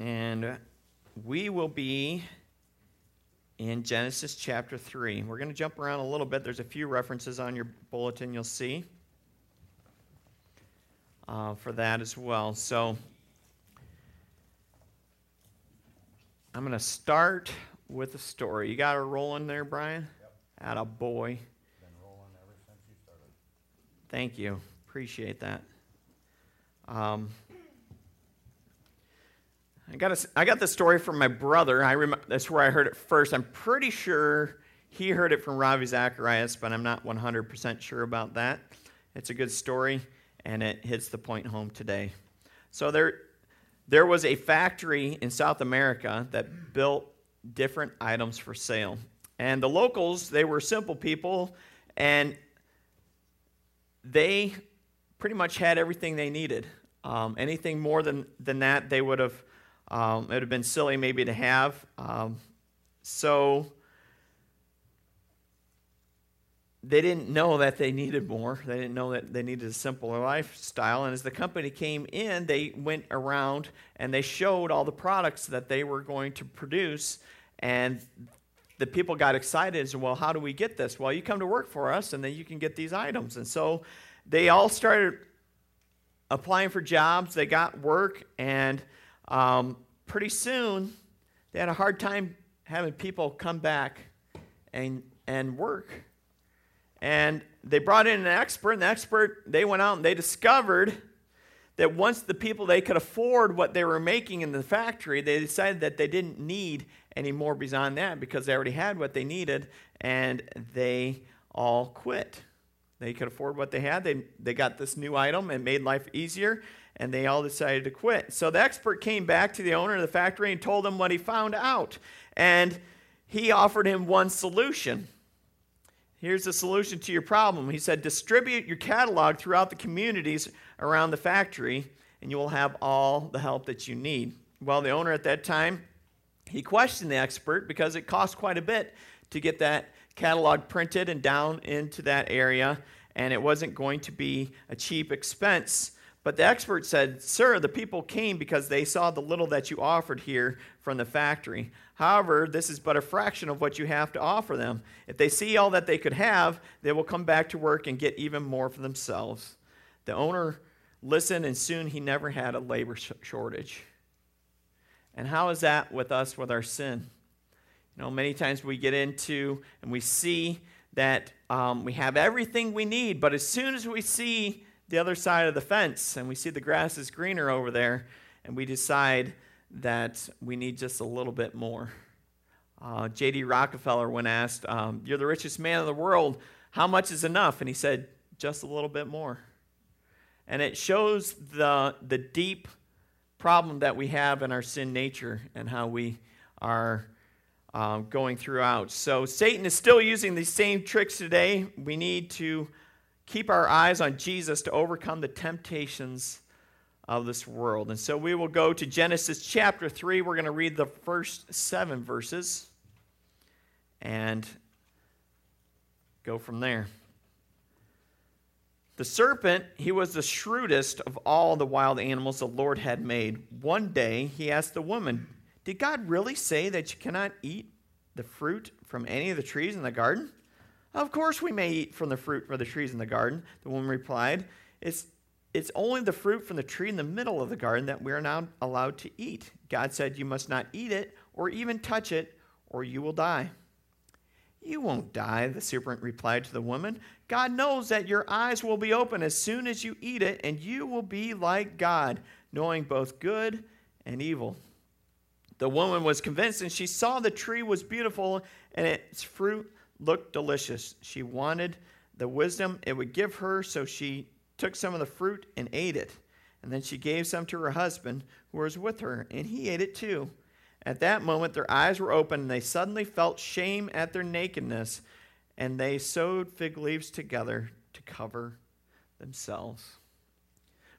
and we will be in Genesis chapter 3. We're going to jump around a little bit. There's a few references on your bulletin you'll see uh, for that as well. So I'm going to start with a story. You got a rolling there, Brian? Yep. At a boy. Been rolling ever since you started. Thank you. Appreciate that. Um, I got a, I got the story from my brother. I rem- that's where I heard it first. I'm pretty sure he heard it from Ravi Zacharias, but I'm not 100% sure about that. It's a good story, and it hits the point home today. So there, there was a factory in South America that built different items for sale, and the locals they were simple people, and they pretty much had everything they needed. Um, anything more than, than that, they would have um, it would have been silly maybe to have. Um, so they didn't know that they needed more. They didn't know that they needed a simpler lifestyle. And as the company came in, they went around and they showed all the products that they were going to produce. And the people got excited Well, how do we get this? Well, you come to work for us and then you can get these items. And so they all started applying for jobs. They got work and um, pretty soon they had a hard time having people come back and, and work. And they brought in an expert, and the expert, they went out and they discovered that once the people they could afford what they were making in the factory, they decided that they didn't need any more beyond that because they already had what they needed, and they all quit. They could afford what they had. They, they got this new item and made life easier, and they all decided to quit. So the expert came back to the owner of the factory and told him what he found out. And he offered him one solution. Here's the solution to your problem. He said, Distribute your catalog throughout the communities around the factory, and you will have all the help that you need. Well, the owner at that time, he questioned the expert because it cost quite a bit to get that catalog printed and down into that area, and it wasn't going to be a cheap expense. But the expert said, Sir, the people came because they saw the little that you offered here from the factory. However, this is but a fraction of what you have to offer them. If they see all that they could have, they will come back to work and get even more for themselves. The owner listened, and soon he never had a labor shortage. And how is that with us with our sin? You know, many times we get into and we see that um, we have everything we need, but as soon as we see the other side of the fence and we see the grass is greener over there and we decide that we need just a little bit more. Uh, J.D. Rockefeller, when asked, um, You're the richest man in the world, how much is enough? And he said, Just a little bit more. And it shows the, the deep problem that we have in our sin nature and how we are um, going throughout. So Satan is still using these same tricks today. We need to keep our eyes on Jesus to overcome the temptations of this world. And so we will go to Genesis chapter 3. We're going to read the first seven verses and go from there. The serpent, he was the shrewdest of all the wild animals the Lord had made. One day he asked the woman, Did God really say that you cannot eat the fruit from any of the trees in the garden? Of course we may eat from the fruit from the trees in the garden, the woman replied. It's, it's only the fruit from the tree in the middle of the garden that we are now allowed to eat. God said, You must not eat it or even touch it, or you will die. You won't die, the serpent replied to the woman. God knows that your eyes will be open as soon as you eat it, and you will be like God, knowing both good and evil. The woman was convinced, and she saw the tree was beautiful and its fruit looked delicious. She wanted the wisdom it would give her, so she took some of the fruit and ate it. And then she gave some to her husband, who was with her, and he ate it too. At that moment, their eyes were open, and they suddenly felt shame at their nakedness, and they sewed fig leaves together to cover themselves.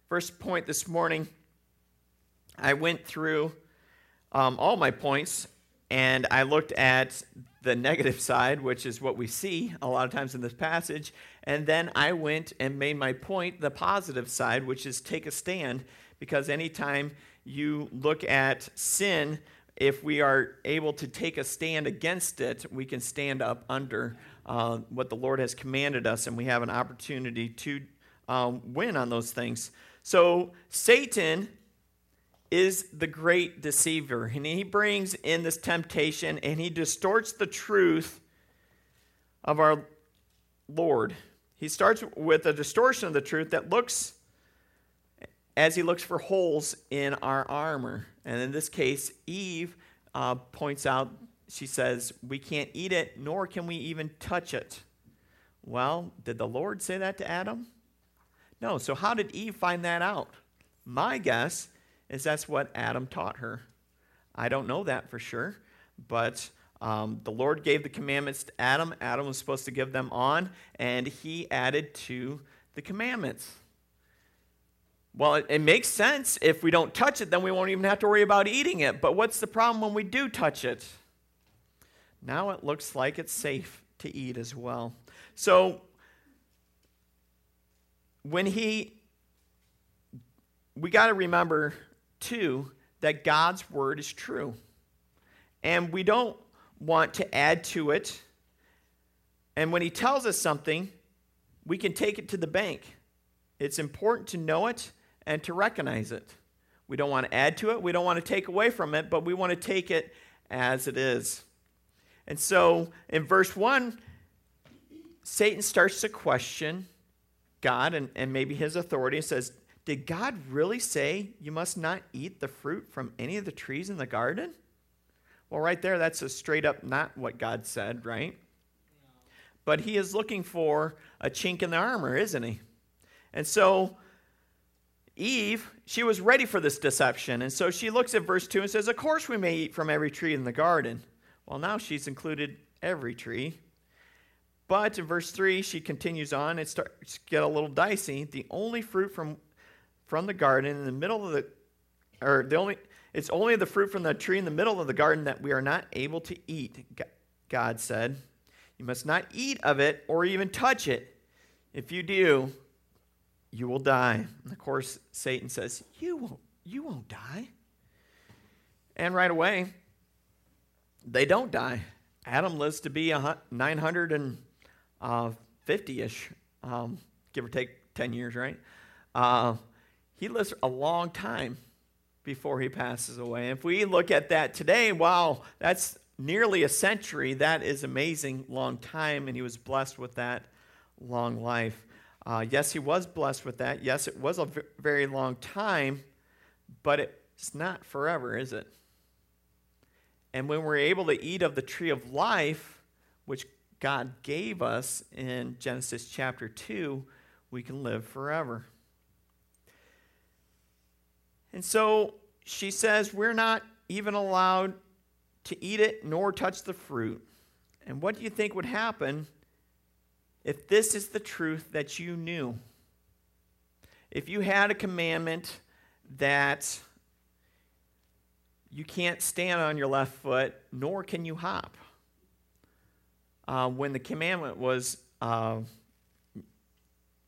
First point this morning, I went through um, all my points, and I looked at the negative side, which is what we see a lot of times in this passage. And then I went and made my point the positive side, which is take a stand, because anytime you look at sin, if we are able to take a stand against it, we can stand up under uh, what the Lord has commanded us, and we have an opportunity to um, win on those things. So, Satan is the great deceiver, and he brings in this temptation and he distorts the truth of our Lord. He starts with a distortion of the truth that looks as he looks for holes in our armor. And in this case, Eve uh, points out, she says, We can't eat it, nor can we even touch it. Well, did the Lord say that to Adam? No. So, how did Eve find that out? My guess is that's what Adam taught her. I don't know that for sure, but um, the Lord gave the commandments to Adam. Adam was supposed to give them on, and he added to the commandments. Well, it, it, makes sense. If we don't touch it, then we won't even have to worry about eating it. But what's the problem when we do touch it? Now it looks like it's safe to eat as well. So, when he, we got to remember, too, that God's word is true. And we don't want to add to it. And when he tells us something, we can take it to the bank. It's important to know it and to recognize it. We don't want to add to it, we don't want to take away from it, but we want to take it as it is. And so in verse 1, Satan starts to question God and, and maybe his authority and says, Did God really say you must not eat the fruit from any of the trees in the garden? Well, right there, that's a straight up not what God said, right? But he is looking for a chink in the armor, isn't he? And so Eve, she was ready for this deception. And so she looks at verse 2 and says, Of course we may eat from every tree in the garden. Well, now she's included every tree. But in verse 3, she continues on. It starts to get a little dicey. The only fruit from, from the garden in the middle of the, or the only, it's only the fruit from the tree in the middle of the garden that we are not able to eat, God said. You must not eat of it or even touch it. If you do, you will die. And of course, Satan says, You won't, you won't die. And right away, they don't die. Adam lives to be 950 ish, um, give or take 10 years, right? Uh, he lives a long time before he passes away. If we look at that today, wow, that's nearly a century. That is amazing long time, and he was blessed with that long life. Uh, yes, he was blessed with that. Yes, it was a v- very long time, but it's not forever, is it? And when we're able to eat of the tree of life, which God gave us in Genesis chapter 2, we can live forever. And so she says, We're not even allowed to eat it nor touch the fruit. And what do you think would happen if this is the truth that you knew, if you had a commandment that you can't stand on your left foot, nor can you hop, uh, when the commandment was uh,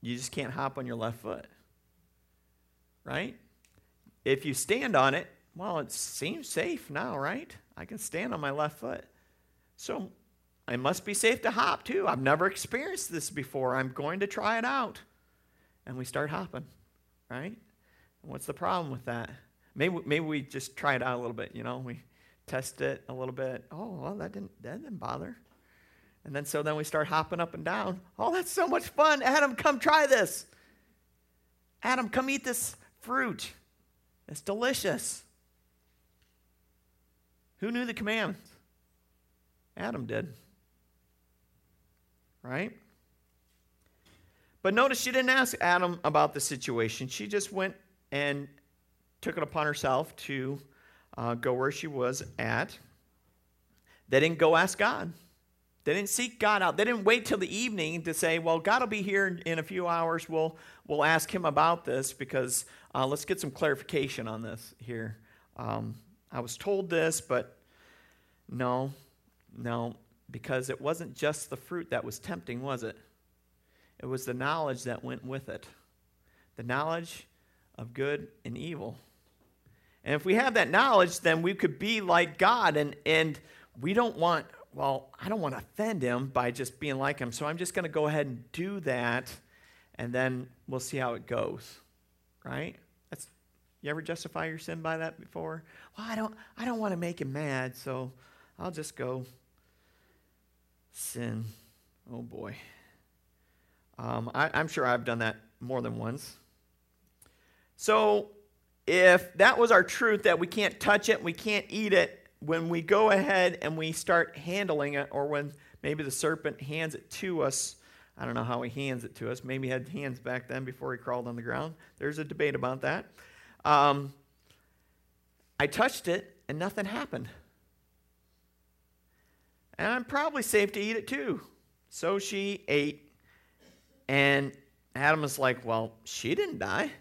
you just can't hop on your left foot, right? If you stand on it, well, it seems safe now, right? I can stand on my left foot. So it must be safe to hop too. I've never experienced this before. I'm going to try it out. And we start hopping, right? What's the problem with that? Maybe, maybe we just try it out a little bit, you know? We test it a little bit. Oh, well, that didn't, that didn't bother. And then so then we start hopping up and down. Oh, that's so much fun. Adam, come try this. Adam, come eat this fruit. It's delicious. Who knew the command? Adam did right? But notice she didn't ask Adam about the situation. She just went and took it upon herself to uh, go where she was at. They didn't go ask God. They didn't seek God out. They didn't wait till the evening to say, "Well, God will be here in a few hours. We'll we'll ask Him about this because uh, let's get some clarification on this here." Um, I was told this, but no, no because it wasn't just the fruit that was tempting, was it? It was the knowledge that went with it the knowledge of good and evil. And if we have that knowledge, then we could be like God. And, and we don't want, well, I don't want to offend him by just being like him. So I'm just going to go ahead and do that. And then we'll see how it goes. Right? That's, you ever justify your sin by that before? Well, I don't, I don't want to make him mad. So I'll just go sin. Oh boy. Um, I, I'm sure I've done that more than once. So if that was our truth that we can't touch it, we can't eat it, when we go ahead and we start handling it, or when maybe the serpent hands it to us, I don't know how he hands it to us. Maybe he had hands back then before he crawled on the ground. There's a debate about that. Um, I touched it and nothing happened. And I'm probably safe to eat it too. So she ate, and Adam was like, Well, she didn't die.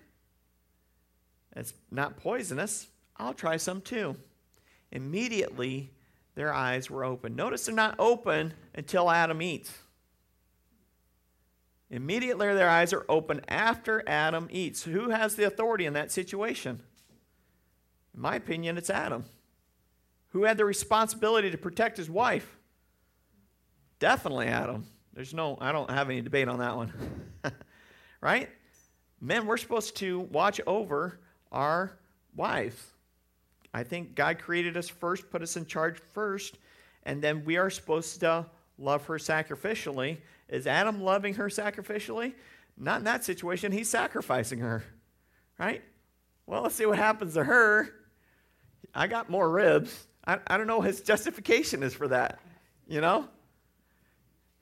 It's not poisonous. I'll try some too. Immediately, their eyes were open. Notice they're not open until Adam eats. Immediately, their eyes are open after Adam eats. Who has the authority in that situation? In my opinion, it's Adam. Who had the responsibility to protect his wife? Definitely Adam. There's no, I don't have any debate on that one. right? Men, we're supposed to watch over our wives. I think God created us first, put us in charge first, and then we are supposed to love her sacrificially. Is Adam loving her sacrificially? Not in that situation. He's sacrificing her, right? Well, let's see what happens to her. I got more ribs. I, I don't know his justification is for that, you know?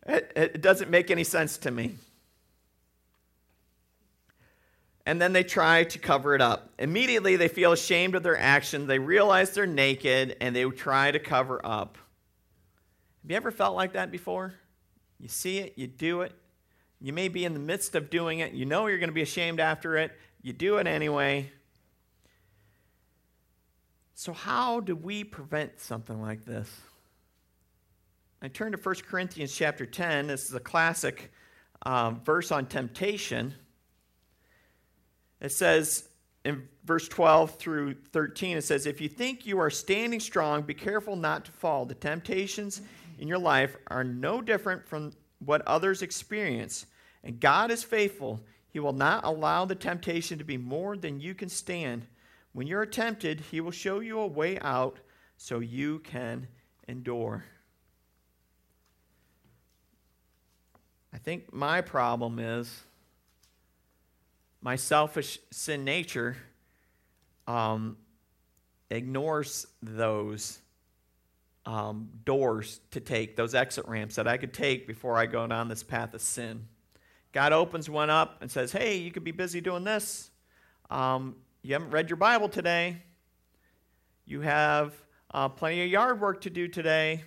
It, it doesn't make any sense to me and then they try to cover it up. Immediately, they feel ashamed of their action. They realize they're naked and they try to cover up. Have you ever felt like that before? You see it, you do it. You may be in the midst of doing it. You know you're going to be ashamed after it. You do it anyway. So, how do we prevent something like this? I turn to 1 Corinthians chapter 10. This is a classic um, verse on temptation. It says in verse 12 through 13, it says, If you think you are standing strong, be careful not to fall. The temptations in your life are no different from what others experience. And God is faithful. He will not allow the temptation to be more than you can stand. When you're tempted, He will show you a way out so you can endure. I think my problem is my selfish sin nature um, ignores those um, doors to take, those exit ramps that I could take before I go down this path of sin. God opens one up and says, Hey, you could be busy doing this. Um, you haven't read your Bible today. You have uh, plenty of yard work to do today.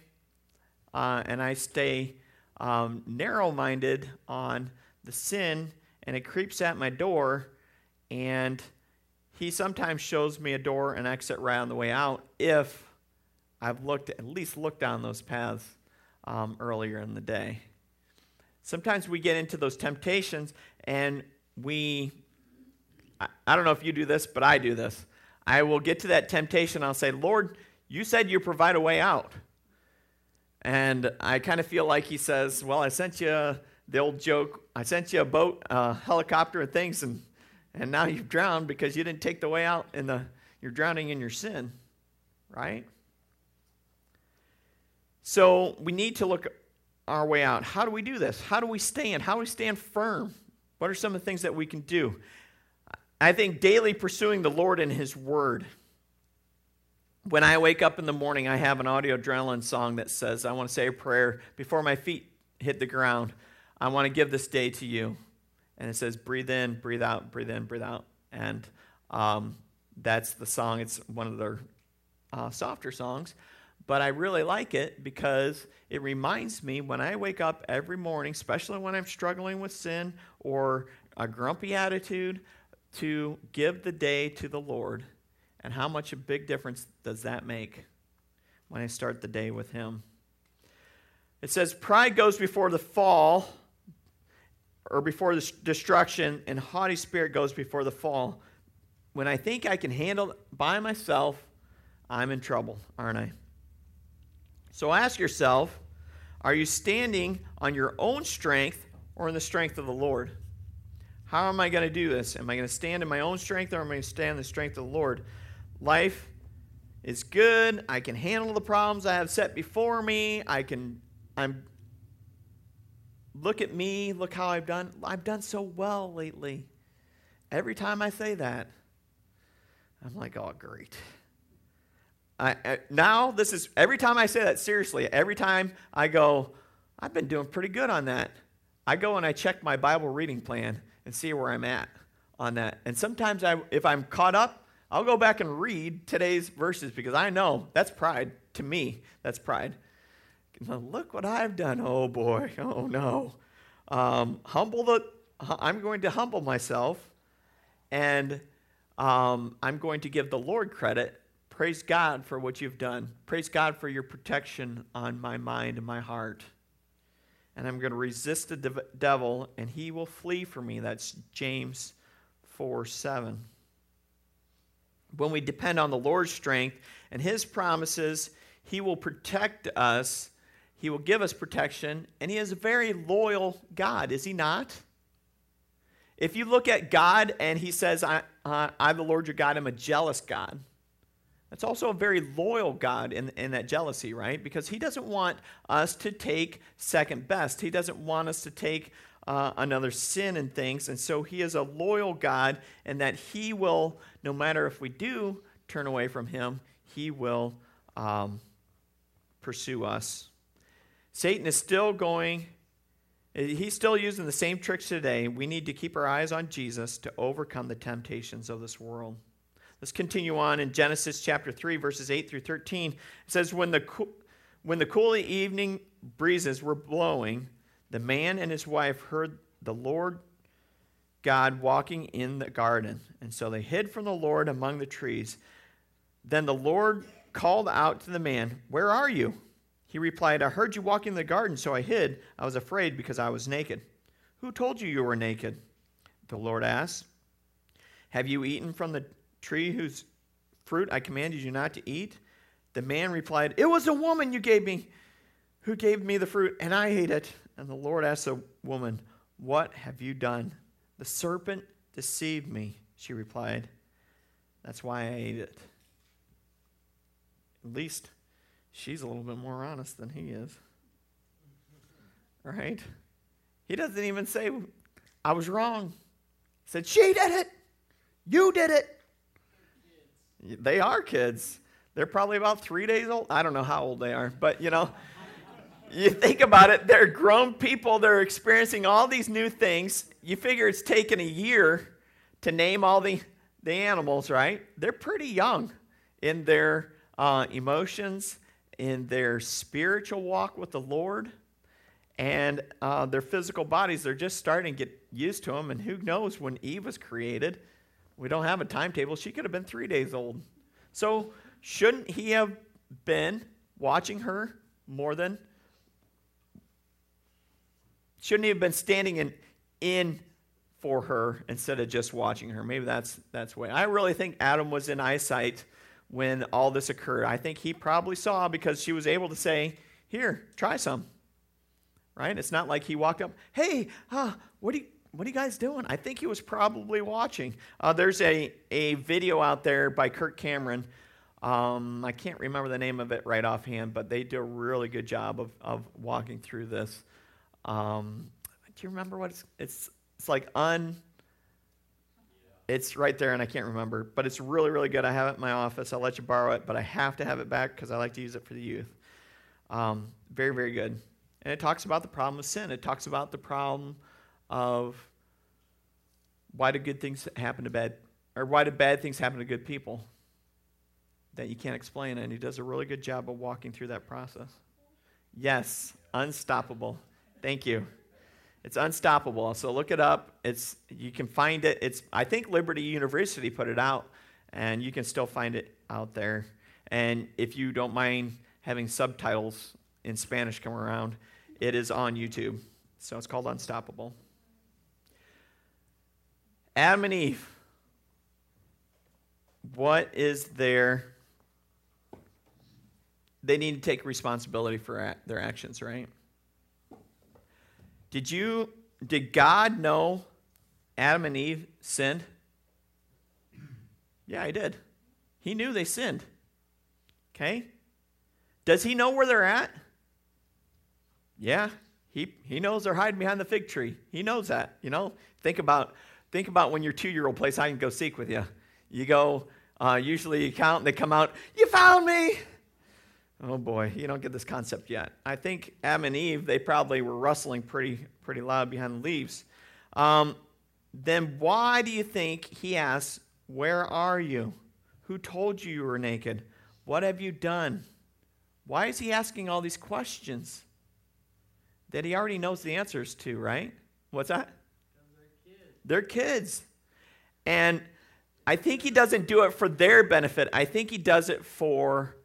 Uh, and I stay um, narrow minded on the sin and it creeps at my door, and he sometimes shows me a door and exit right on the way out if I've looked at least looked down those paths um, earlier in the day. Sometimes we get into those temptations and we, I, I don't know if you do this, but I do this. I will get to that temptation. I'll say, Lord, you said you provide a way out. And I kind of feel like he says, Well, I sent you the old joke I sent you a boat, a helicopter, and things, and, and now you've drowned because you didn't take the way out, and the, you're drowning in your sin, right? So we need to look our way out. How do we do this? How do we stand? How do we stand firm? What are some of the things that we can do? I think daily pursuing the Lord and His Word. When I wake up in the morning, I have an audio adrenaline song that says, I want to say a prayer before my feet hit the ground. I want to give this day to you. And it says, breathe in, breathe out, breathe in, breathe out. And um, that's the song. It's one of their uh, softer songs. But I really like it because it reminds me when I wake up every morning, especially when I'm struggling with sin or a grumpy attitude, to give the day to the Lord. And how much a big difference does that make when I start the day with Him? It says, Pride goes before the fall or before the destruction, and haughty spirit goes before the fall. when I think I can handle by myself, I'm in trouble, aren't I? So ask yourself are you standing on your own strength or in the strength of the Lord? How am I going to do this? Am I going to stand in my own strength or am I going to stand in the strength of the Lord? Life is good. I can handle the problems I have set before me. I can, I'm, look at me, look how I've done. I've done so well lately. Every time I say that, I'm like, oh, great. I, I, now, this is every time I say that, seriously, every time I go, I've been doing pretty good on that. I go and I check my Bible reading plan and see where I'm at on that. And sometimes, I, if I'm caught up, I'll go back and read today's verses because I know that's pride. To me, that's pride. Look what I've done. Oh boy. Oh no. Um, humble the. I'm going to humble myself, and um, I'm going to give the Lord credit. Praise God for what you've done. Praise God for your protection on my mind and my heart and I'm going to resist the devil, and he will flee from me. That's James 4 7. When we depend on the Lord's strength and his promises, he will protect us, he will give us protection, and he is a very loyal God, is he not? If you look at God and he says, I, uh, I'm the Lord your God, I'm a jealous God. That's also a very loyal God in, in that jealousy, right? Because He doesn't want us to take second best. He doesn't want us to take uh, another sin and things. And so He is a loyal God, and that He will, no matter if we do turn away from Him, He will um, pursue us. Satan is still going, he's still using the same tricks today. We need to keep our eyes on Jesus to overcome the temptations of this world. Let's continue on in Genesis chapter 3, verses 8 through 13. It says, When the, when the cool evening breezes were blowing, the man and his wife heard the Lord God walking in the garden. And so they hid from the Lord among the trees. Then the Lord called out to the man, Where are you? He replied, I heard you walking in the garden, so I hid. I was afraid because I was naked. Who told you you were naked? The Lord asked. Have you eaten from the tree whose fruit I commanded you not to eat? The man replied, It was a woman you gave me who gave me the fruit, and I ate it. And the Lord asked the woman, What have you done? The serpent deceived me, she replied. That's why I ate it. At least she's a little bit more honest than he is. Right? He doesn't even say, I was wrong. He said, She did it. You did it. They are kids. They're probably about three days old. I don't know how old they are, but you know, you think about it, they're grown people. They're experiencing all these new things. You figure it's taken a year to name all the, the animals, right? They're pretty young in their uh, emotions, in their spiritual walk with the Lord, and uh, their physical bodies. They're just starting to get used to them. And who knows when Eve was created? We don't have a timetable. She could have been three days old. So, shouldn't he have been watching her more than? Shouldn't he have been standing in, in for her instead of just watching her? Maybe that's that's way. I really think Adam was in eyesight when all this occurred. I think he probably saw because she was able to say, "Here, try some." Right? It's not like he walked up, "Hey, uh, what do you what are you guys doing? I think he was probably watching. Uh, there's a, a video out there by Kirk Cameron. Um, I can't remember the name of it right offhand, but they do a really good job of, of walking through this. Um, do you remember what it's, it's, it's like un, it's right there and I can't remember, but it's really, really good. I have it in my office. I'll let you borrow it, but I have to have it back because I like to use it for the youth. Um, very, very good. And it talks about the problem of sin. It talks about the problem of why do good things happen to bad, or why do bad things happen to good people that you can't explain. And he does a really good job of walking through that process. Yes, unstoppable. Thank you. It's unstoppable. So look it up. It's you can find it. It's I think Liberty University put it out, and you can still find it out there. And if you don't mind having subtitles in Spanish come around, it is on YouTube. So it's called Unstoppable. Adam and Eve. what is their they need to take responsibility for their actions, right? Did you did God know Adam and Eve sinned? Yeah, he did. He knew they sinned. Okay? Does he know where they're at? Yeah, he, he knows they're hiding behind the fig tree. He knows that. You know, think about think about when your two year old plays hide and go seek with you. You go, uh, usually you count, and they come out. You found me. Oh boy, you don't get this concept yet. I think Adam and Eve they probably were rustling pretty pretty loud behind the leaves. Um, then why do you think he asks, "Where are you? Who told you you were naked? What have you done?" Why is he asking all these questions that he already knows the answers to, right? What's that? They're kids. they're kids. And I think he doesn't do it for their benefit. I think he does it for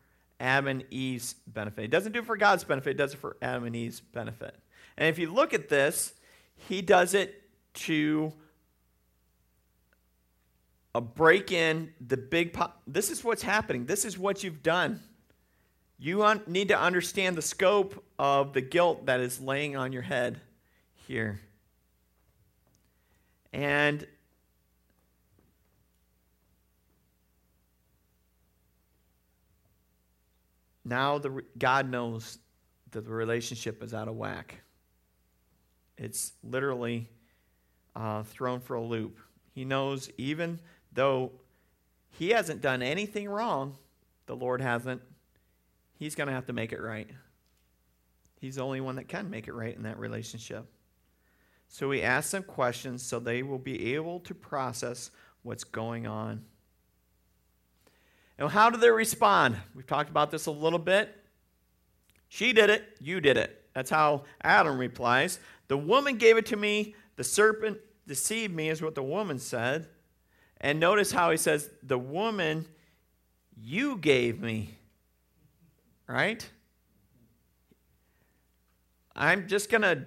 Adam and Eve's benefit. He doesn't do it for God's benefit, he does it for Adam and Eve's benefit. And if you look at this, he does it to a break in the big this is what's happening this is what you've done you un- need to understand the scope of the guilt that is laying on your head here. And now the, God knows that the relationship is out of whack. It's literally uh, thrown for a loop. He knows even though he hasn't done anything wrong, the Lord hasn't he's going to have to make it right. He's the only one that can make it right in that relationship. So we ask them questions so they will be able to process what's going on. And how do they respond? We've talked about this a little bit. She did it, you did it. That's how Adam replies. The woman gave it to me, the serpent deceived me, is what the woman said. And notice how he says, The woman you gave me right? I'm just going to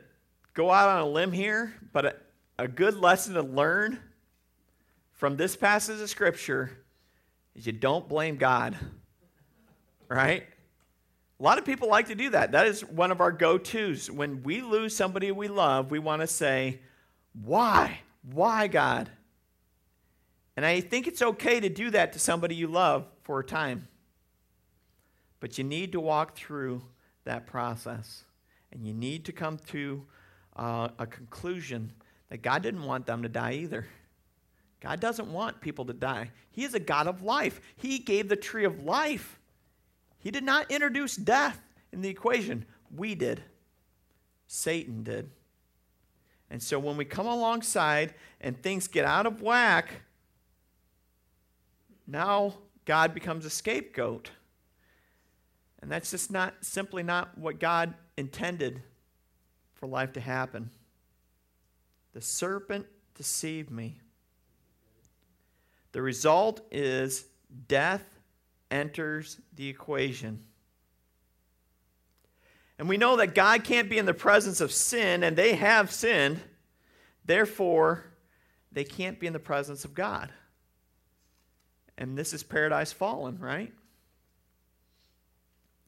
go out on a limb here, but a, a good lesson to learn from this passage of Scripture is you don't blame God, right? A lot of people like to do that. That is one of our go tos. When we lose somebody we love, we want to say, Why? Why, God? And I think it's okay to do that to somebody you love for a time. But you need to walk through that process. And you need to come to uh, a conclusion that God didn't want them to die either. God doesn't want people to die. He is a God of life. He gave the tree of life. He did not introduce death in the equation. We did. Satan did. And so when we come alongside and things get out of whack, now God becomes a scapegoat. And that's just not simply not what God intended for life to happen. The serpent deceived me. The result is death enters the equation. And we know that God can't be in the presence of sin, and they have sinned. Therefore, they can't be in the presence of God. And this is paradise fallen, right?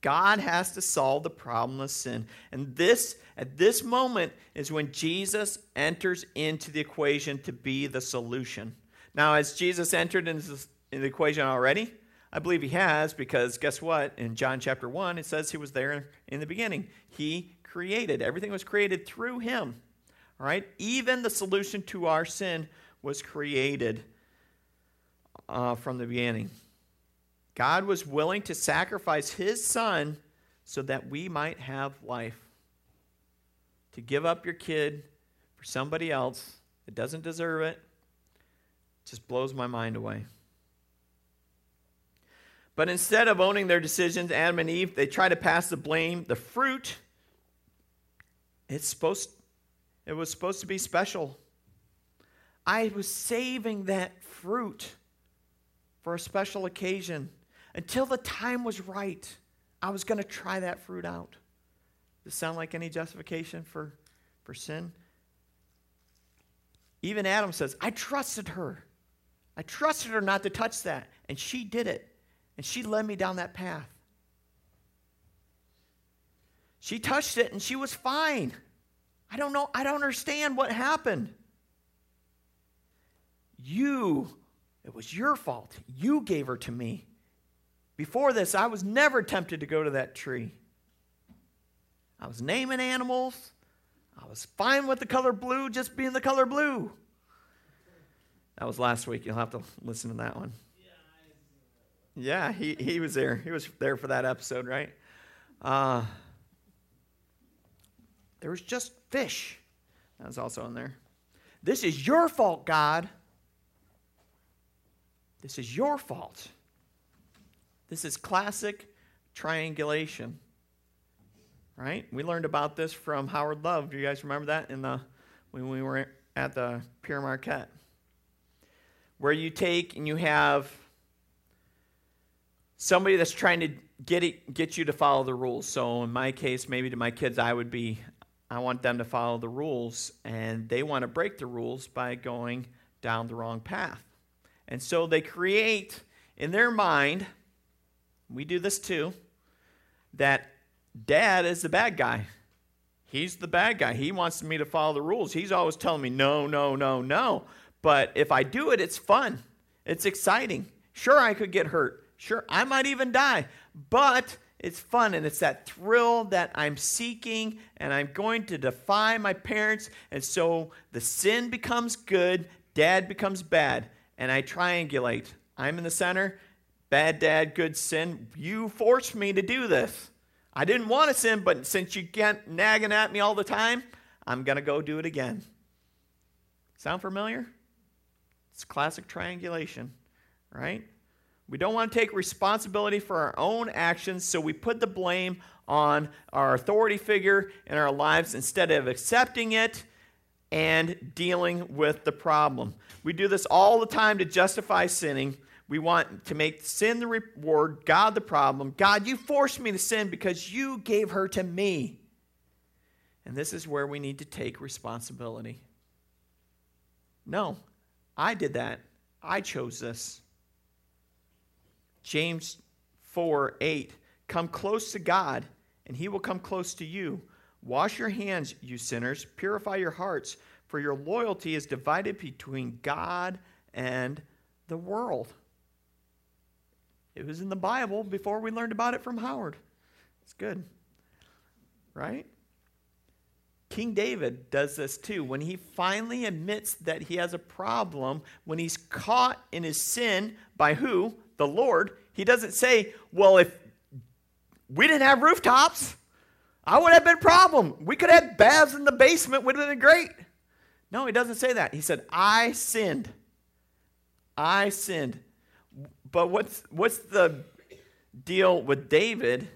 God has to solve the problem of sin. And this, at this moment, is when Jesus enters into the equation to be the solution. Now, has Jesus entered into the equation already? I believe he has because guess what? In John chapter 1, it says he was there in the beginning. He created, everything was created through him. All right? Even the solution to our sin was created uh, from the beginning. God was willing to sacrifice his son so that we might have life. To give up your kid for somebody else that doesn't deserve it just blows my mind away. But instead of owning their decisions, Adam and Eve, they try to pass the blame. The fruit, it's supposed, it was supposed to be special. I was saving that fruit for a special occasion. Until the time was right, I was going to try that fruit out. Does sound like any justification for, for sin? Even Adam says, I trusted her. I trusted her not to touch that, and she did it. And she led me down that path. She touched it and she was fine. I don't know, I don't understand what happened. You, it was your fault. You gave her to me. Before this, I was never tempted to go to that tree. I was naming animals. I was fine with the color blue just being the color blue. That was last week. You'll have to listen to that one. Yeah, he, he was there. He was there for that episode, right? Uh, there was just fish. That was also in there. This is your fault, God. This is your fault. This is classic triangulation. Right? We learned about this from Howard Love. Do you guys remember that in the when we were at the Pere Marquette? Where you take and you have somebody that's trying to get it, get you to follow the rules. So in my case, maybe to my kids, I would be, I want them to follow the rules, and they want to break the rules by going down the wrong path. And so they create in their mind, we do this too, that dad is the bad guy. He's the bad guy. He wants me to follow the rules. He's always telling me, no, no, no, no. But if I do it, it's fun. It's exciting. Sure, I could get hurt. Sure, I might even die. But it's fun and it's that thrill that I'm seeking and I'm going to defy my parents. And so the sin becomes good, dad becomes bad and I triangulate. I'm in the center, bad dad, good sin. You forced me to do this. I didn't want to sin, but since you get nagging at me all the time, I'm going to go do it again. Sound familiar? It's classic triangulation, right? We don't want to take responsibility for our own actions, so we put the blame on our authority figure in our lives instead of accepting it and dealing with the problem. We do this all the time to justify sinning. We want to make sin the reward, God the problem. God, you forced me to sin because you gave her to me. And this is where we need to take responsibility. No, I did that. I chose this. James 4 8. Come close to God, and he will come close to you. Wash your hands, you sinners. Purify your hearts, for your loyalty is divided between God and the world. It was in the Bible before we learned about it from Howard. It's good. Right? King David does this too. When he finally admits that he has a problem, when he's caught in his sin by who? The Lord. He doesn't say, Well, if we didn't have rooftops, I would have been a problem. We could have had baths in the basement, would have been great. No, he doesn't say that. He said, I sinned. I sinned. But what's what's the deal with David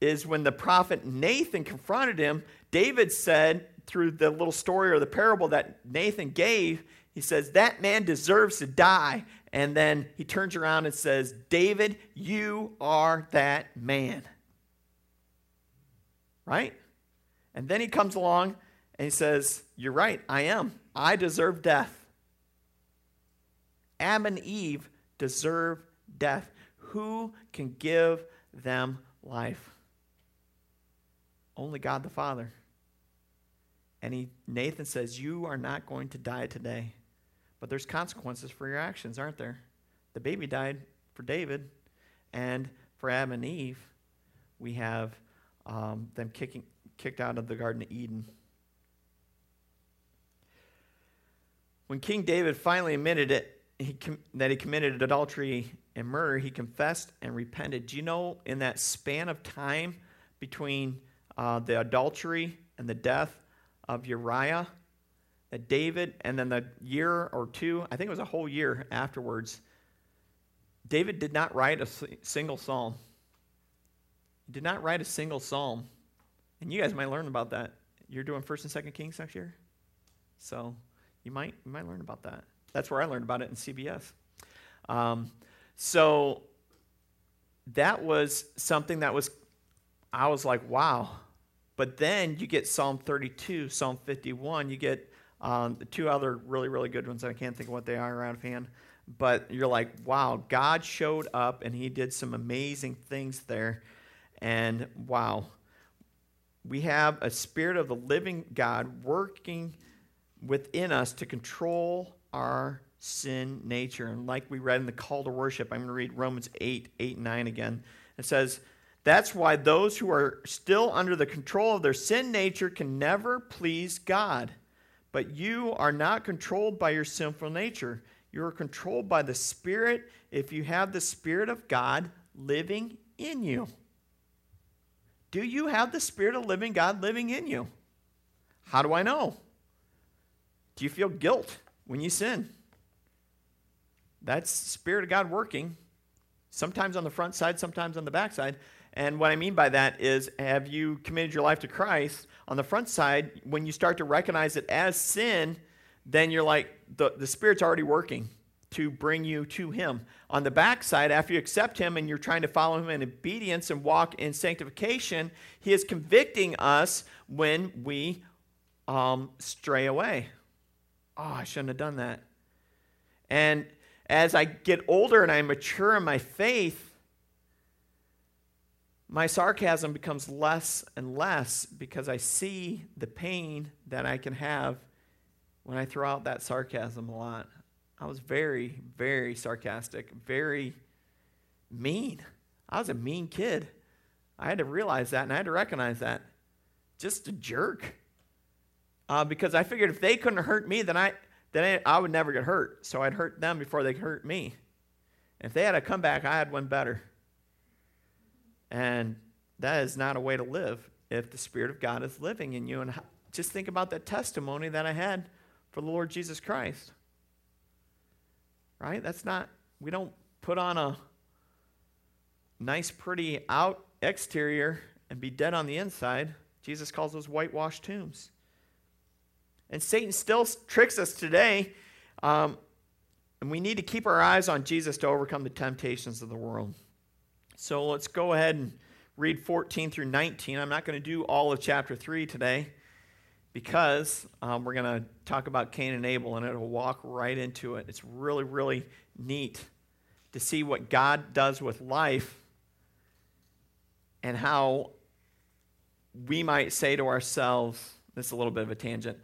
is when the prophet Nathan confronted him, David said through the little story or the parable that Nathan gave, he says, That man deserves to die. And then he turns around and says, David, you are that man. Right? And then he comes along and he says, You're right, I am. I deserve death. Adam and Eve deserve death. Who can give them life? Only God the Father. And he, Nathan says, You are not going to die today. But there's consequences for your actions, aren't there? The baby died for David, and for Adam and Eve, we have um, them kicking, kicked out of the Garden of Eden. When King David finally admitted it, he com- that he committed adultery and murder, he confessed and repented. Do you know in that span of time between uh, the adultery and the death of Uriah, that David, and then the year or two, I think it was a whole year afterwards, David did not write a single psalm. He did not write a single psalm. And you guys might learn about that. You're doing 1st and 2nd Kings next year? So you might, you might learn about that. That's where I learned about it in CBS. Um, so that was something that was, I was like, wow. But then you get Psalm 32, Psalm 51, you get Um, the two other really, really good ones, I can't think of what they are of hand. But you're like, wow, God showed up and he did some amazing things there. And wow, we have a spirit of the living God working within us to control our sin nature. And like we read in the call to worship, I'm going to read Romans 8, 8 and 9 again. It says, That's why those who are still under the control of their sin nature can never please God. But you are not controlled by your sinful nature. You are controlled by the Spirit if you have the Spirit of God living in you. Do you have the Spirit of living God living in you? How do I know? Do you feel guilt when you sin? That's Spirit of God working, sometimes on the front side, sometimes on the back side. And what I mean by that is, have you committed your life to Christ? On the front side, when you start to recognize it as sin, then you're like, the, the Spirit's already working to bring you to Him. On the back side, after you accept Him and you're trying to follow Him in obedience and walk in sanctification, He is convicting us when we um, stray away. Oh, I shouldn't have done that. And as I get older and I mature in my faith, my sarcasm becomes less and less because I see the pain that I can have when I throw out that sarcasm a lot. I was very, very sarcastic, very mean. I was a mean kid. I had to realize that and I had to recognize that. Just a jerk. Uh, because I figured if they couldn't hurt me, then I, then I, I would never get hurt. So I'd hurt them before they hurt me. If they had a comeback, I had one better. And that is not a way to live if the Spirit of God is living in you. And just think about that testimony that I had for the Lord Jesus Christ right? That's not, we don't put on a nice, pretty out exterior and be dead on the inside. Jesus calls those whitewashed tombs. And Satan still tricks us today. Um, and we need to keep our eyes on Jesus to overcome the temptations of the world. So let's go ahead and read 14 through 19. I'm not going to do all of chapter 3 today because um, we're going to talk about Cain and Abel and it'll walk right into it. It's really, really neat to see what God does with life and how we might say to ourselves, this is a little bit of a tangent,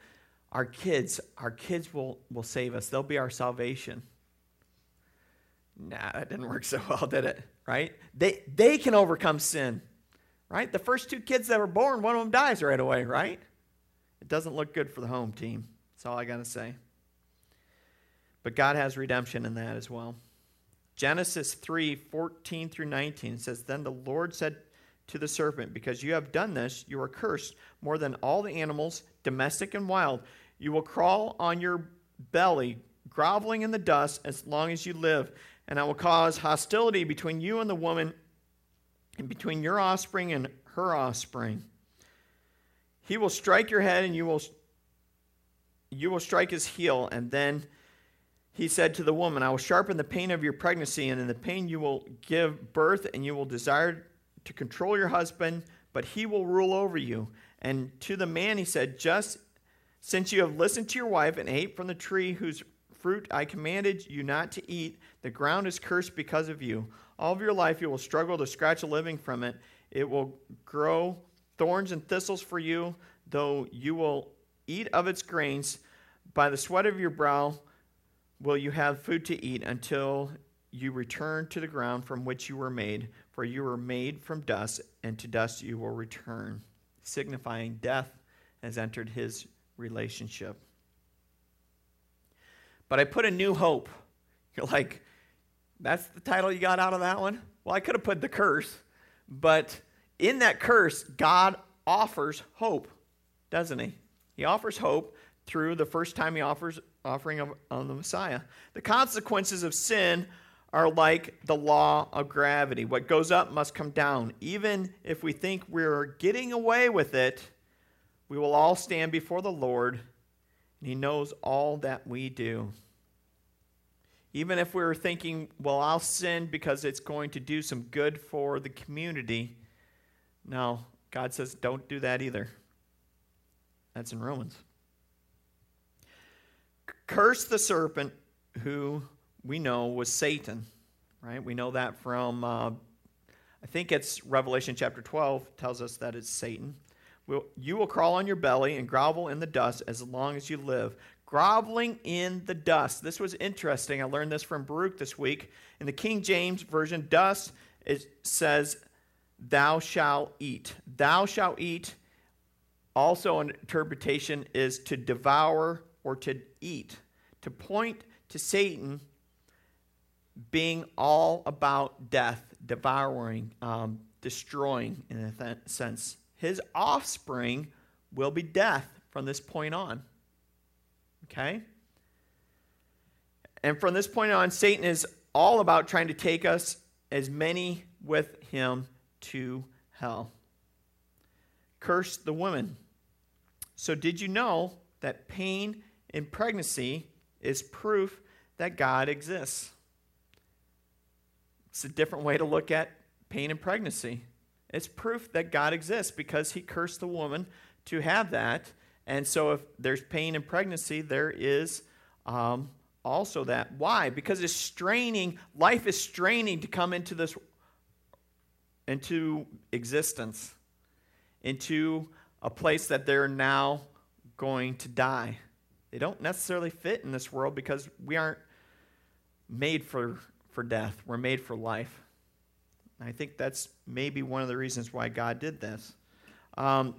our kids, our kids will, will save us. They'll be our salvation. Nah, that didn't work so well, did it? Right? They, they can overcome sin, right? The first two kids that were born, one of them dies right away, right? It doesn't look good for the home team. That's all I got to say. But God has redemption in that as well. Genesis 3 14 through 19 says, Then the Lord said to the serpent, Because you have done this, you are cursed more than all the animals, domestic and wild. You will crawl on your belly, groveling in the dust as long as you live. And I will cause hostility between you and the woman, and between your offspring and her offspring. He will strike your head and you will you will strike his heel and then he said to the woman, I will sharpen the pain of your pregnancy, and in the pain you will give birth, and you will desire to control your husband, but he will rule over you. And to the man he said, Just since you have listened to your wife and ate from the tree whose fruit I commanded you not to eat, the ground is cursed because of you. All of your life you will struggle to scratch a living from it. It will grow thorns and thistles for you, though you will eat of its grains. By the sweat of your brow will you have food to eat until you return to the ground from which you were made, for you were made from dust, and to dust you will return, signifying death has entered his relationship. But I put a new hope. You're like, that's the title you got out of that one? Well, I could have put the curse, but in that curse, God offers hope, doesn't he? He offers hope through the first time he offers offering of, on the Messiah. The consequences of sin are like the law of gravity. What goes up must come down. Even if we think we're getting away with it, we will all stand before the Lord, and He knows all that we do. Even if we we're thinking, well, I'll sin because it's going to do some good for the community, no, God says don't do that either. That's in Romans. Curse the serpent, who we know was Satan, right? We know that from, uh, I think it's Revelation chapter 12 tells us that it's Satan. You will crawl on your belly and grovel in the dust as long as you live. Groveling in the dust. This was interesting. I learned this from Baruch this week. In the King James Version, dust, it says, Thou shalt eat. Thou shalt eat. Also, an interpretation is to devour or to eat. To point to Satan being all about death, devouring, um, destroying, in a th- sense. His offspring will be death from this point on. Okay? And from this point on, Satan is all about trying to take us, as many with him, to hell. Curse the woman. So, did you know that pain in pregnancy is proof that God exists? It's a different way to look at pain in pregnancy. It's proof that God exists because he cursed the woman to have that. And so, if there's pain in pregnancy, there is um, also that. Why? Because it's straining, life is straining to come into this, into existence, into a place that they're now going to die. They don't necessarily fit in this world because we aren't made for, for death, we're made for life. I think that's maybe one of the reasons why God did this. Um,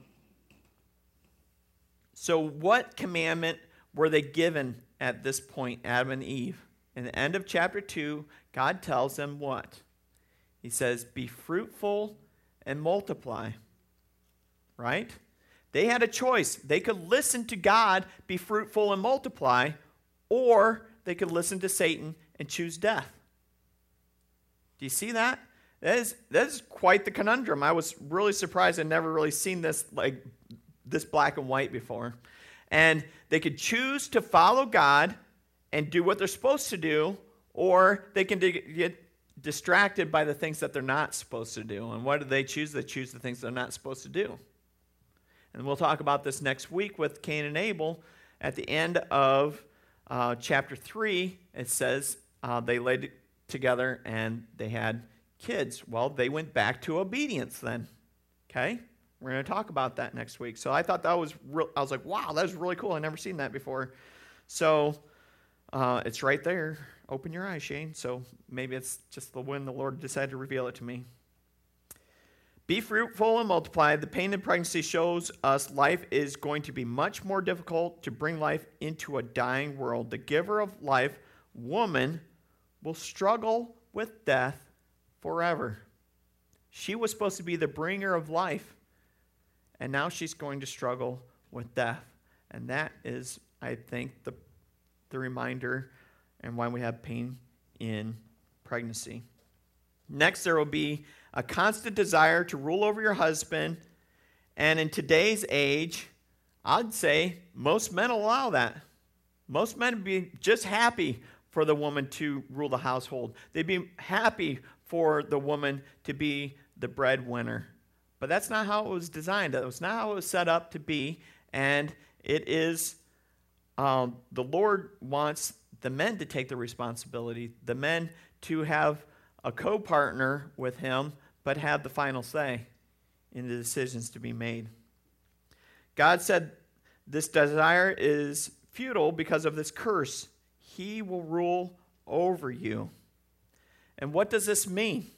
so, what commandment were they given at this point, Adam and Eve? In the end of chapter 2, God tells them what? He says, Be fruitful and multiply. Right? They had a choice. They could listen to God, be fruitful and multiply, or they could listen to Satan and choose death. Do you see that? That is, that is quite the conundrum. I was really surprised. I'd never really seen this like this black and white before. And they could choose to follow God and do what they're supposed to do, or they can get distracted by the things that they're not supposed to do. And what do they choose? They choose the things they're not supposed to do. And we'll talk about this next week with Cain and Abel. At the end of uh, chapter 3, it says uh, they laid together and they had kids. Well, they went back to obedience then. Okay? We're going to talk about that next week. So I thought that was real. I was like, wow, that was really cool. i never seen that before. So uh, it's right there. Open your eyes, Shane. So maybe it's just the when the Lord decided to reveal it to me. Be fruitful and multiply. The pain in pregnancy shows us life is going to be much more difficult to bring life into a dying world. The giver of life, woman, will struggle with death forever. She was supposed to be the bringer of life, and now she's going to struggle with death. And that is, I think, the, the reminder and why we have pain in pregnancy. Next, there will be a constant desire to rule over your husband. And in today's age, I'd say most men allow that. Most men would be just happy for the woman to rule the household. They'd be happy for the woman to be the breadwinner. But that's not how it was designed. That was not how it was set up to be. And it is, um, the Lord wants the men to take the responsibility, the men to have a co partner with Him but have the final say in the decisions to be made. God said this desire is futile because of this curse. He will rule over you. And what does this mean?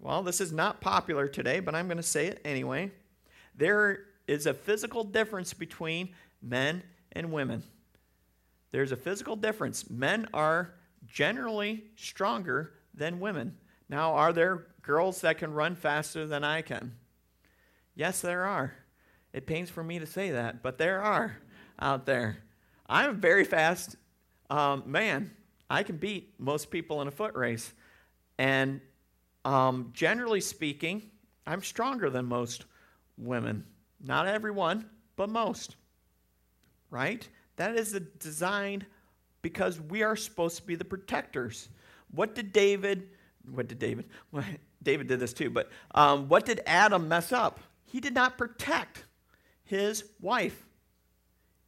Well, this is not popular today, but I'm going to say it anyway. There is a physical difference between men and women. There's a physical difference. Men are generally stronger than women. Now, are there girls that can run faster than I can? Yes, there are. It pains for me to say that, but there are out there. I'm a very fast um, man. I can beat most people in a foot race. And um, generally speaking, I'm stronger than most women. Not everyone, but most. Right? That is designed because we are supposed to be the protectors. What did David what did David? David did this too, but um, what did Adam mess up? He did not protect his wife.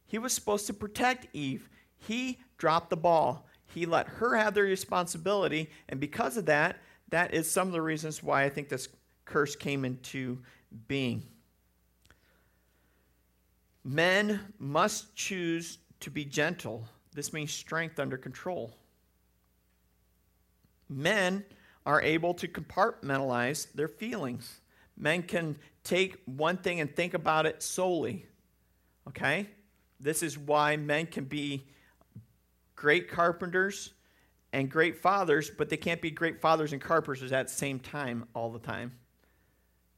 He was supposed to protect Eve. He dropped the ball. He let her have the responsibility, and because of that, that is some of the reasons why I think this curse came into being. Men must choose to be gentle. This means strength under control. Men are able to compartmentalize their feelings. Men can take one thing and think about it solely. Okay? This is why men can be great carpenters and great fathers, but they can't be great fathers and carpenters at the same time all the time.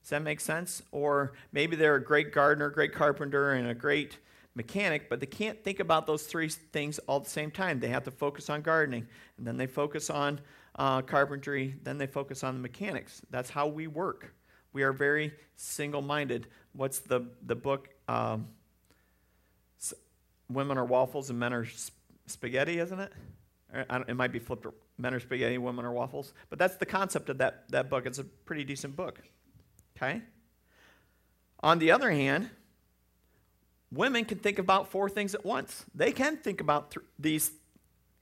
Does that make sense? Or maybe they're a great gardener, great carpenter, and a great mechanic, but they can't think about those three things all at the same time. They have to focus on gardening, and then they focus on uh, carpentry, then they focus on the mechanics. That's how we work. We are very single minded. What's the, the book? Um, women are waffles and men are sp- spaghetti, isn't it? It might be flipped. Men are spaghetti, women are waffles. But that's the concept of that, that book. It's a pretty decent book. Okay? On the other hand, women can think about four things at once. They can think about th- these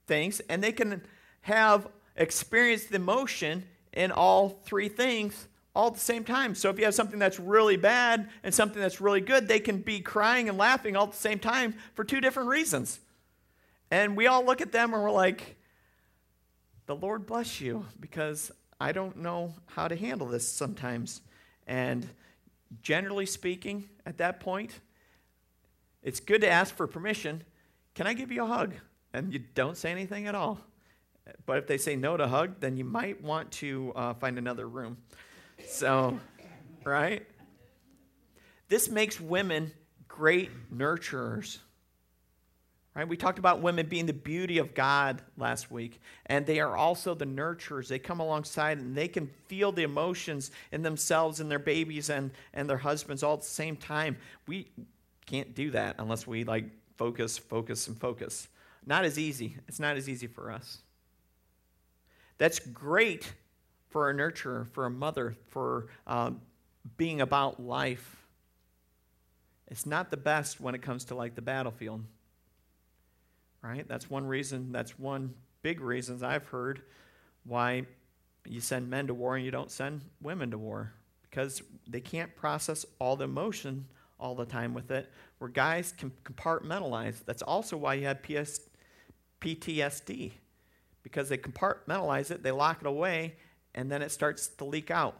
things and they can have experienced emotion in all three things all at the same time. So if you have something that's really bad and something that's really good, they can be crying and laughing all at the same time for two different reasons. And we all look at them and we're like, the Lord bless you, because I don't know how to handle this sometimes. And generally speaking, at that point, it's good to ask for permission. Can I give you a hug? And you don't say anything at all. But if they say no to hug, then you might want to uh, find another room. So, right? This makes women great nurturers. Right? We talked about women being the beauty of God last week, and they are also the nurturers. They come alongside and they can feel the emotions in themselves and their babies and, and their husbands all at the same time. We can't do that unless we like focus, focus, and focus. Not as easy. It's not as easy for us. That's great for a nurturer, for a mother, for um, being about life. It's not the best when it comes to like the battlefield. Right? That's one reason, that's one big reasons I've heard why you send men to war and you don't send women to war because they can't process all the emotion all the time with it where guys can compartmentalize that's also why you have PS, ptsd because they compartmentalize it, they lock it away, and then it starts to leak out.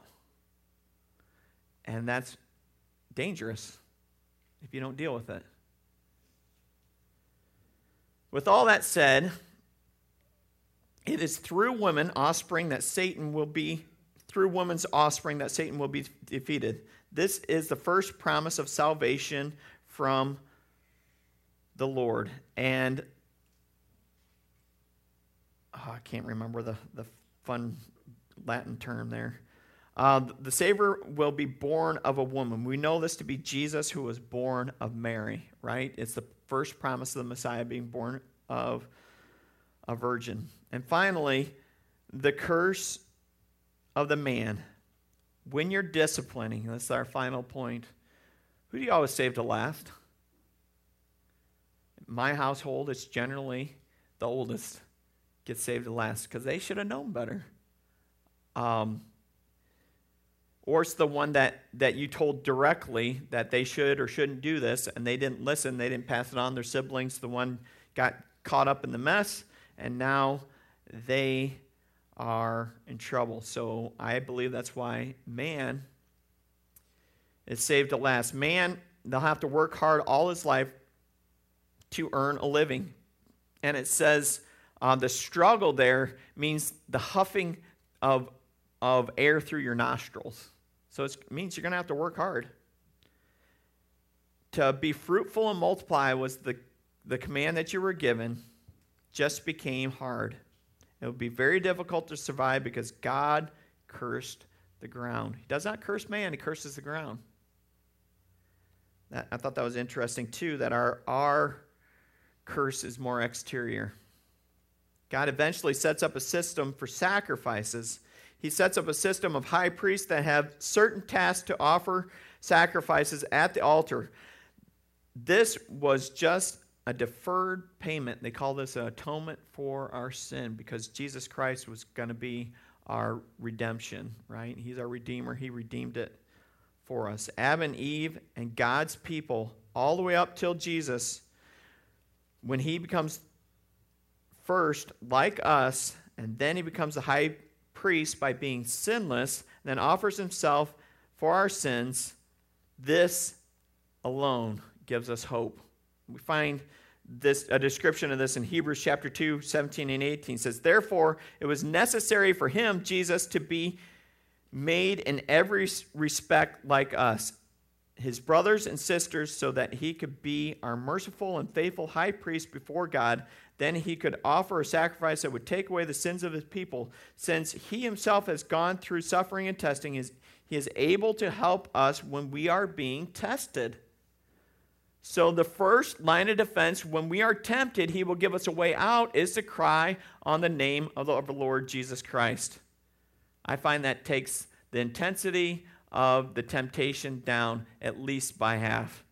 And that's dangerous if you don't deal with it. With all that said, it is through women, offspring, that Satan will be, through woman's offspring, that Satan will be defeated. This is the first promise of salvation from the Lord. And oh, I can't remember the, the fun Latin term there. Uh, the Savior will be born of a woman. We know this to be Jesus, who was born of Mary, right? It's the first promise of the Messiah being born of a virgin. And finally, the curse of the man. When you're disciplining, that's our final point. Who do you always save to last? My household, it's generally the oldest get saved to last because they should have known better. Um, or it's the one that, that you told directly that they should or shouldn't do this and they didn't listen, they didn't pass it on their siblings. The one got caught up in the mess and now they are in trouble. So I believe that's why man is saved at last. Man, they'll have to work hard all his life to earn a living. And it says uh, the struggle there means the huffing of, of air through your nostrils. So it means you're going to have to work hard. To be fruitful and multiply was the, the command that you were given, just became hard. It would be very difficult to survive because God cursed the ground. He does not curse man, he curses the ground. That, I thought that was interesting too, that our, our curse is more exterior. God eventually sets up a system for sacrifices. He sets up a system of high priests that have certain tasks to offer sacrifices at the altar. This was just a deferred payment. They call this an atonement for our sin because Jesus Christ was going to be our redemption, right? He's our Redeemer. He redeemed it for us. Adam and Eve and God's people, all the way up till Jesus, when he becomes first like us, and then he becomes the high priest by being sinless, then offers himself for our sins, this alone gives us hope. We find this a description of this in Hebrews chapter 2, 17 and 18 it says, Therefore, it was necessary for him, Jesus, to be made in every respect like us, his brothers and sisters, so that he could be our merciful and faithful high priest before God. Then he could offer a sacrifice that would take away the sins of his people. Since he himself has gone through suffering and testing, he is able to help us when we are being tested. So, the first line of defense when we are tempted, he will give us a way out, is to cry on the name of the Lord Jesus Christ. I find that takes the intensity of the temptation down at least by half.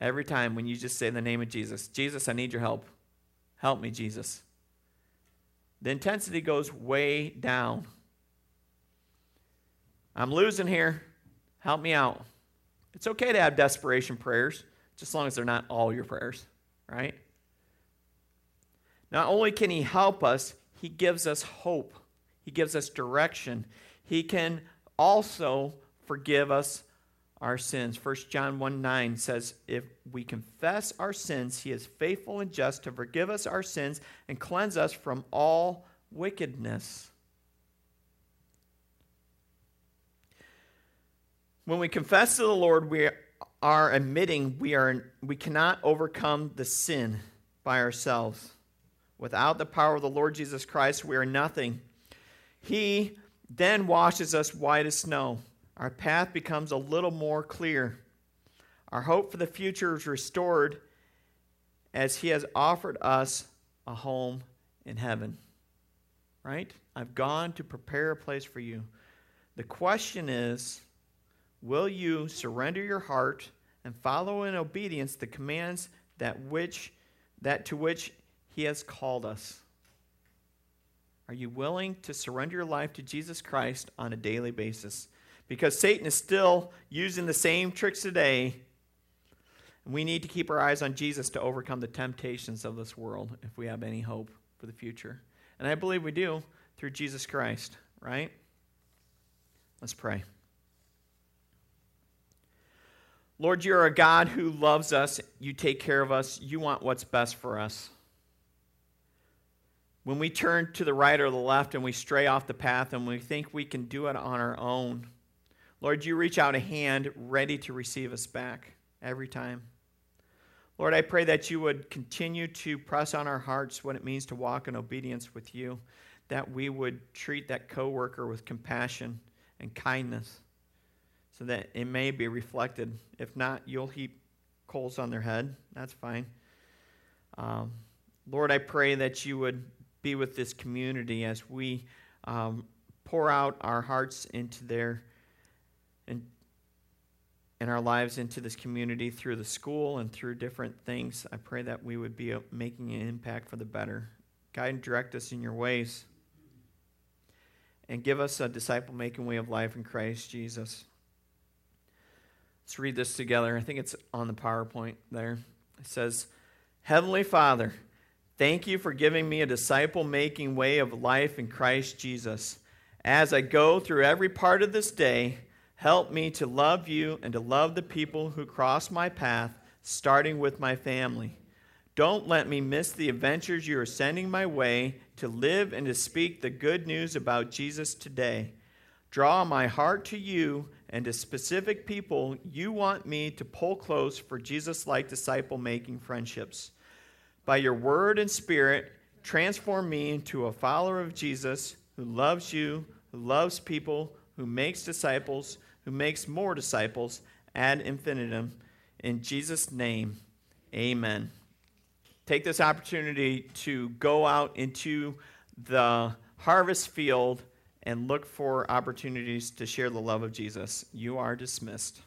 Every time when you just say the name of Jesus, Jesus, I need your help. Help me, Jesus. The intensity goes way down. I'm losing here. Help me out. It's okay to have desperation prayers just as long as they're not all your prayers, right? Not only can He help us, He gives us hope, He gives us direction. He can also forgive us our sins. 1 John 1 9 says, If we confess our sins, He is faithful and just to forgive us our sins and cleanse us from all wickedness. When we confess to the Lord, we are admitting we, are, we cannot overcome the sin by ourselves. Without the power of the Lord Jesus Christ, we are nothing. He then washes us white as snow. Our path becomes a little more clear. Our hope for the future is restored as He has offered us a home in heaven. Right? I've gone to prepare a place for you. The question is Will you surrender your heart and follow in obedience the commands that which that to which he has called us? Are you willing to surrender your life to Jesus Christ on a daily basis? Because Satan is still using the same tricks today. We need to keep our eyes on Jesus to overcome the temptations of this world if we have any hope for the future. And I believe we do through Jesus Christ, right? Let's pray. Lord, you're a God who loves us. You take care of us. You want what's best for us. When we turn to the right or the left and we stray off the path and we think we can do it on our own, Lord, you reach out a hand ready to receive us back every time. Lord, I pray that you would continue to press on our hearts what it means to walk in obedience with you, that we would treat that coworker with compassion and kindness so that it may be reflected. If not, you'll heap coals on their head. That's fine. Um, Lord, I pray that you would be with this community as we um, pour out our hearts into their and our lives into this community through the school and through different things. I pray that we would be uh, making an impact for the better. Guide and direct us in your ways. And give us a disciple making way of life in Christ Jesus. Let's read this together. I think it's on the PowerPoint there. It says, Heavenly Father, thank you for giving me a disciple making way of life in Christ Jesus. As I go through every part of this day, help me to love you and to love the people who cross my path, starting with my family. Don't let me miss the adventures you are sending my way to live and to speak the good news about Jesus today. Draw my heart to you and to specific people you want me to pull close for Jesus like disciple making friendships. By your word and spirit, transform me into a follower of Jesus who loves you, who loves people, who makes disciples, who makes more disciples ad infinitum. In Jesus' name, amen. Take this opportunity to go out into the harvest field and look for opportunities to share the love of Jesus. You are dismissed.